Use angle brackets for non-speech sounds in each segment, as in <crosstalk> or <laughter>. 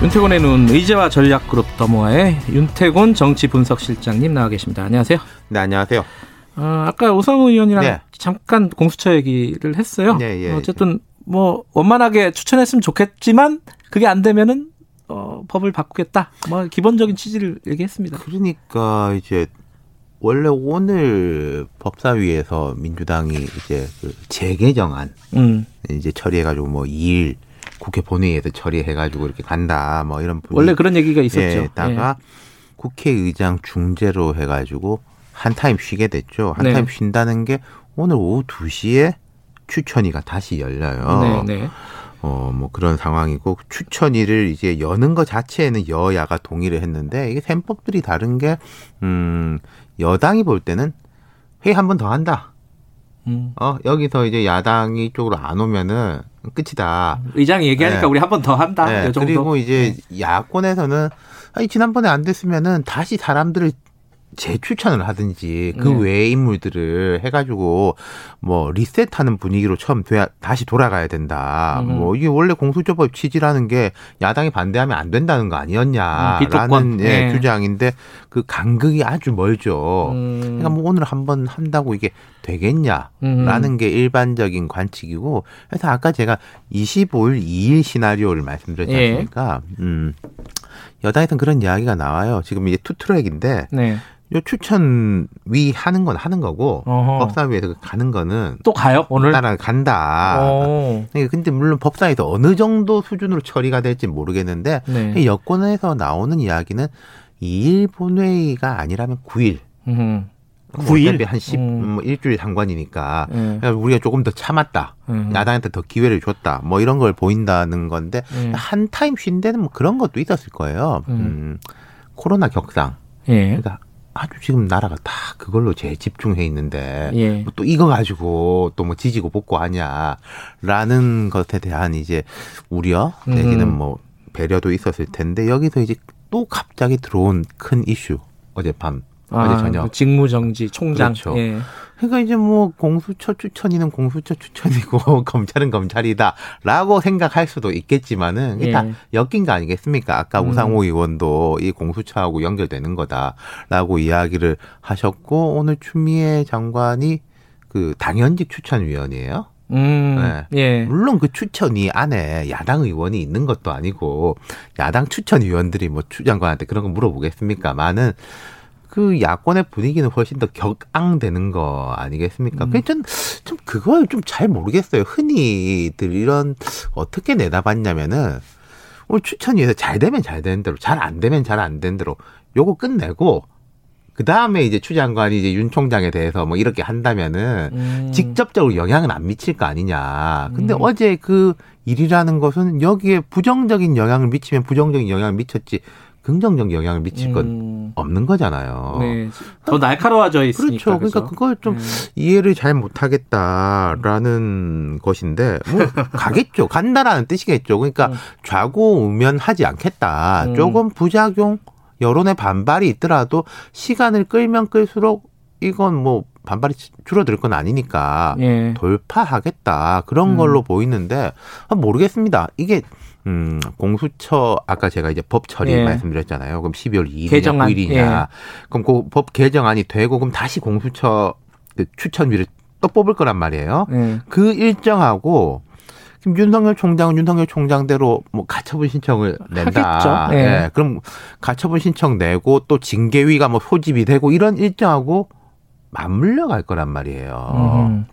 윤태곤의 눈 의제와 전략 그룹 더모아의 윤태곤 정치 분석 실장님 나와 계십니다. 안녕하세요. 네, 안녕하세요. 어, 아까 오상우 의원이랑 네. 잠깐 공수처 얘기를 했어요. 네, 예, 어쨌든 뭐 원만하게 추천했으면 좋겠지만 그게 안 되면은 어, 법을 바꾸겠다. 뭐 기본적인 취지를 얘기했습니다. 그러니까 이제 원래 오늘 법사위에서 민주당이 이제 그 재개정안 음. 이제 처리해가지고 뭐 2일 국회 본회의에서 처리해가지고 이렇게 간다 뭐 이런 원래 그런 얘기가 있었죠. 예, 다가 국회의장 중재로 해가지고 한 타임 쉬게 됐죠. 한 네. 타임 쉰다는 게 오늘 오후 2시에 추천위가 다시 열려요. 네, 네. 어, 뭐 그런 상황이고 추천위를 이제 여는 것 자체에는 여야가 동의를 했는데 이게 셈법들이 다른 게 음, 여당이 볼 때는 회의 한 번 더 한다. 음. 어, 여기서 이제 야당이 쪽으로 안 오면은 끝이다. 의장이 얘기하니까 네. 우리 한 번 더 한다. 네, 요 정도. 그리고 이제 야권에서는 아니 지난번에 안 됐으면은 다시 사람들을 재추천을 하든지 그 네. 외의 인물들을 해가지고 뭐 리셋하는 분위기로 처음 돼야 다시 돌아가야 된다. 음. 뭐 이게 원래 공수처법 취지라는 게 야당이 반대하면 안 된다는 거 음, 아니었냐라는 비토권. 예, 네. 주장인데 그 간극이 아주 멀죠. 음. 그러니까 뭐 오늘 한번 한다고 이게 되겠냐라는 음. 게 일반적인 관측이고 그래서 아까 제가 25일 2일 시나리오를 말씀드렸지 예. 않습니까? 음. 여당에서는 그런 이야기가 나와요. 지금 이제 투트랙인데 네. 요 추천위 하는 건 하는 거고 어허. 법사위에서 가는 거는 또 가요 오늘. 따라 간다. 오. 네, 근데 물론 법사위에서 어느 정도 수준으로 처리가 될지 모르겠는데 네. 여권에서 나오는 이야기는 2일 본회의가 아니라면 9일. 음. 뭐 9일? 어차피 한 10, 음. 뭐 일주일 상관이니까. 네. 그러니까 우리가 조금 더 참았다. 음. 야당한테 더 기회를 줬다. 뭐 이런 걸 보인다는 건데 음. 한 타임 쉰 데는 뭐 그런 것도 있었을 거예요. 음. 음. 코로나 격상. 예. 그러니까 아주 지금 나라가 다 그걸로 제 집중해 있는데 예. 뭐또 이거 가지고 또 뭐 지지고 볶고 하냐라는 것에 대한 이제 우려 내지는 음. 뭐 배려도 있었을 텐데 여기서 이제 또 갑자기 들어온 큰 이슈 어젯밤 어제 저녁 그 직무 정지 총장. 그렇죠. 예. 그러니까 이제 뭐 공수처 추천이는 공수처 추천이고 <laughs> 검찰은 검찰이다라고 생각할 수도 있겠지만은 이게 예. 다 엮인 거 아니겠습니까? 아까 음. 우상호 의원도 이 공수처하고 연결되는 거다라고 이야기를 하셨고 오늘 추미애 장관이 그 당연직 추천위원이에요. 음. 네. 예. 물론 그 추천위 안에 야당 의원이 있는 것도 아니고 야당 추천위원들이 뭐 추 장관한테 그런 거 물어보겠습니까?많은 그 야권의 분위기는 훨씬 더 격앙되는 거 아니겠습니까? 음. 그좀 좀 그걸 좀 잘 모르겠어요. 흔히들 이런 어떻게 내다봤냐면은 오늘 추천위에서 잘 되면 잘 되는 대로, 잘 안 되면 잘 안 되는 대로 요거 끝내고 그 다음에 이제 추 장관이 이제 윤 총장에 대해서 뭐 이렇게 한다면은 음. 직접적으로 영향은 안 미칠 거 아니냐. 근데 음. 어제 그 일이라는 것은 여기에 부정적인 영향을 미치면 부정적인 영향을 미쳤지 긍정적 영향을 미칠 건 음. 없는 거잖아요. 네. 더 날카로워져 있으니까. 그렇죠. 그러니까 그죠? 그걸 좀 네. 이해를 잘 못하겠다라는 것인데 뭐 <laughs> 가겠죠. 간다라는 뜻이겠죠. 그러니까 음. 좌고우면하지 않겠다. 음. 조금 부작용 여론의 반발이 있더라도 시간을 끌면 끌수록 이건 뭐 반발이 줄어들 건 아니니까 예. 돌파하겠다 그런 음. 걸로 보이는데 아, 모르겠습니다. 이게 음 공수처 아까 제가 이제 법 처리 예. 말씀드렸잖아요. 그럼 12월 2일이냐 개정안, 9일이냐. 예. 그럼 그 법 개정안이 되고 그럼 다시 공수처 그 추천위를 또 뽑을 거란 말이에요. 예. 그 일정하고 지금 윤석열 총장은 윤석열 총장대로 뭐 가처분 신청을 낸다. 하겠죠. 예. 예. 그럼 가처분 신청 내고 또 징계위가 뭐 소집이 되고 이런 일정하고 맞물려 갈 거란 말이에요. 음.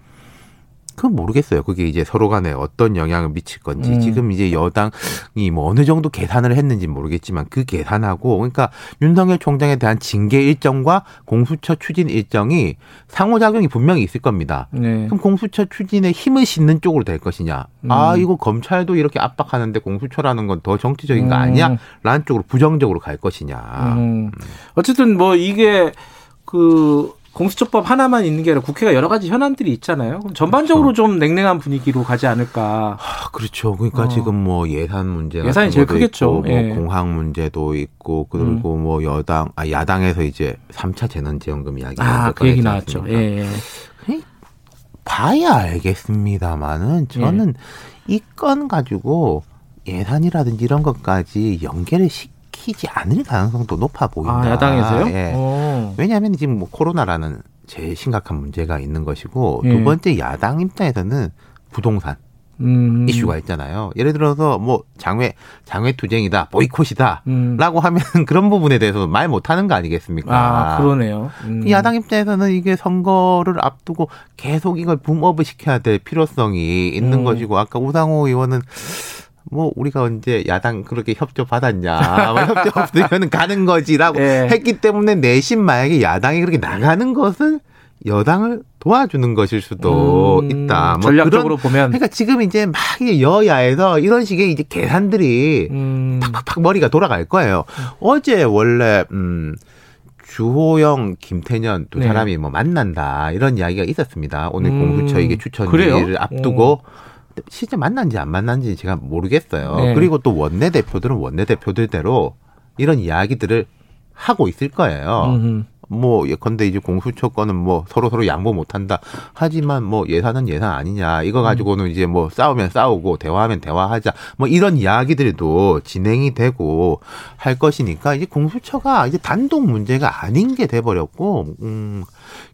그건 모르겠어요. 그게 이제 서로 간에 어떤 영향을 미칠 건지 음. 지금 이제 여당이 뭐 어느 정도 계산을 했는지 모르겠지만 그 계산하고 그러니까 윤석열 총장에 대한 징계 일정과 공수처 추진 일정이 상호작용이 분명히 있을 겁니다. 네. 그럼 공수처 추진에 힘을 싣는 쪽으로 될 것이냐? 아 음. 이거 검찰도 이렇게 압박하는데 공수처라는 건 더 정치적인 거 음. 아니야? 라는 쪽으로 부정적으로 갈 것이냐? 음. 어쨌든 뭐 이게 그 공수처법 하나만 있는 게 아니라 국회가 여러 가지 현안들이 있잖아요. 그럼 전반적으로 좀 냉랭한 분위기로 가지 않을까. 아, 그렇죠. 그러니까 어. 지금 뭐 예산 문제 예산이 제일 크겠죠. 뭐 예. 음. 공학 문제도 있고 그리고 뭐 여당 아 야당에서 이제 3차 재난지원금 이야기 아, 그 얘기 나왔죠. 예. 예. 봐야 알겠습니다만은 저는 이건 가지고 예산이라든지 이런 것까지 연계를 시 키지 않을 가능성도 높아 보인다. 아, 야당에서요? 예. 어. 왜냐하면 지금 뭐 코로나라는 제일 심각한 문제가 있는 것이고 예. 두 번째 야당 입장에서는 부동산 음. 이슈가 있잖아요. 예를 들어서 뭐 장외 장외 투쟁이다, 보이콧이다. 음. 라고 하면 <laughs> 그런 부분에 대해서 말 못하는 거 아니겠습니까? 아, 그러네요. 음. 그 야당 입장에서는 이게 선거를 앞두고 계속 이걸 붐업을 시켜야 될 필요성이 있는 음. 것이고 아까 우상호 의원은 뭐 우리가 언제 야당 그렇게 협조 받았냐 뭐 협조 없으면 가는 거지라고 <laughs> 예. 했기 때문에 내심 만약에 야당이 그렇게 나가는 것은 여당을 도와주는 것일 수도 음, 있다. 뭐 전략적으로 그런, 보면. 그러니까 지금 이제 막 여야에서 이런 식의 이제 계산들이 음. 팍팍팍 머리가 돌아갈 거예요. 어제 원래 음 주호영, 김태년 두 네. 사람이 뭐 만난다 이런 이야기가 있었습니다. 오늘 음, 공수처 이게 추천을 그래요? 앞두고 실제 만난지 안 만난지 제가 모르겠어요. 네. 그리고 또 원내 대표들은 원내 대표들대로 이런 이야기들을 하고 있을 거예요. 음. 뭐 예컨대 이제 공수처 건은 뭐 서로 서로 양보 못한다. 하지만 뭐 예산은 예산 아니냐. 이거 가지고는 이제 뭐 싸우면 싸우고 대화하면 대화하자. 뭐 이런 이야기들도 진행이 되고 할 것이니까 이제 공수처가 이제 단독 문제가 아닌 게 돼버렸고, 음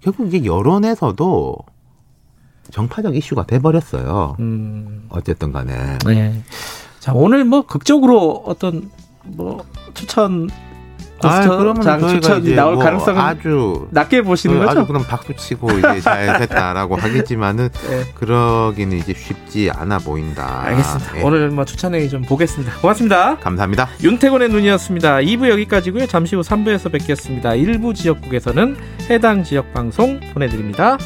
결국 이제 여론에서도 정파적 이슈가 돼버렸어요. 음. 어쨌든 간에. 네. 자, 오늘 뭐 극적으로 어떤 뭐 추천 아, 그러면 추천이 나올 뭐 가능성은 아주 낮게 보시는 그 거죠? 아주 그럼 박수 치고 이제 잘 됐다라고 <laughs> 하겠지만은 네. 그러기는 이제 쉽지 않아 보인다. 알겠습니다. 예. 오늘 뭐 추천회의 좀 보겠습니다. 고맙습니다. 감사합니다. 윤태곤의 눈이었습니다. 2부 여기까지고요. 잠시 후 3부에서 뵙겠습니다. 일부 지역국에서는 해당 지역 방송 보내드립니다.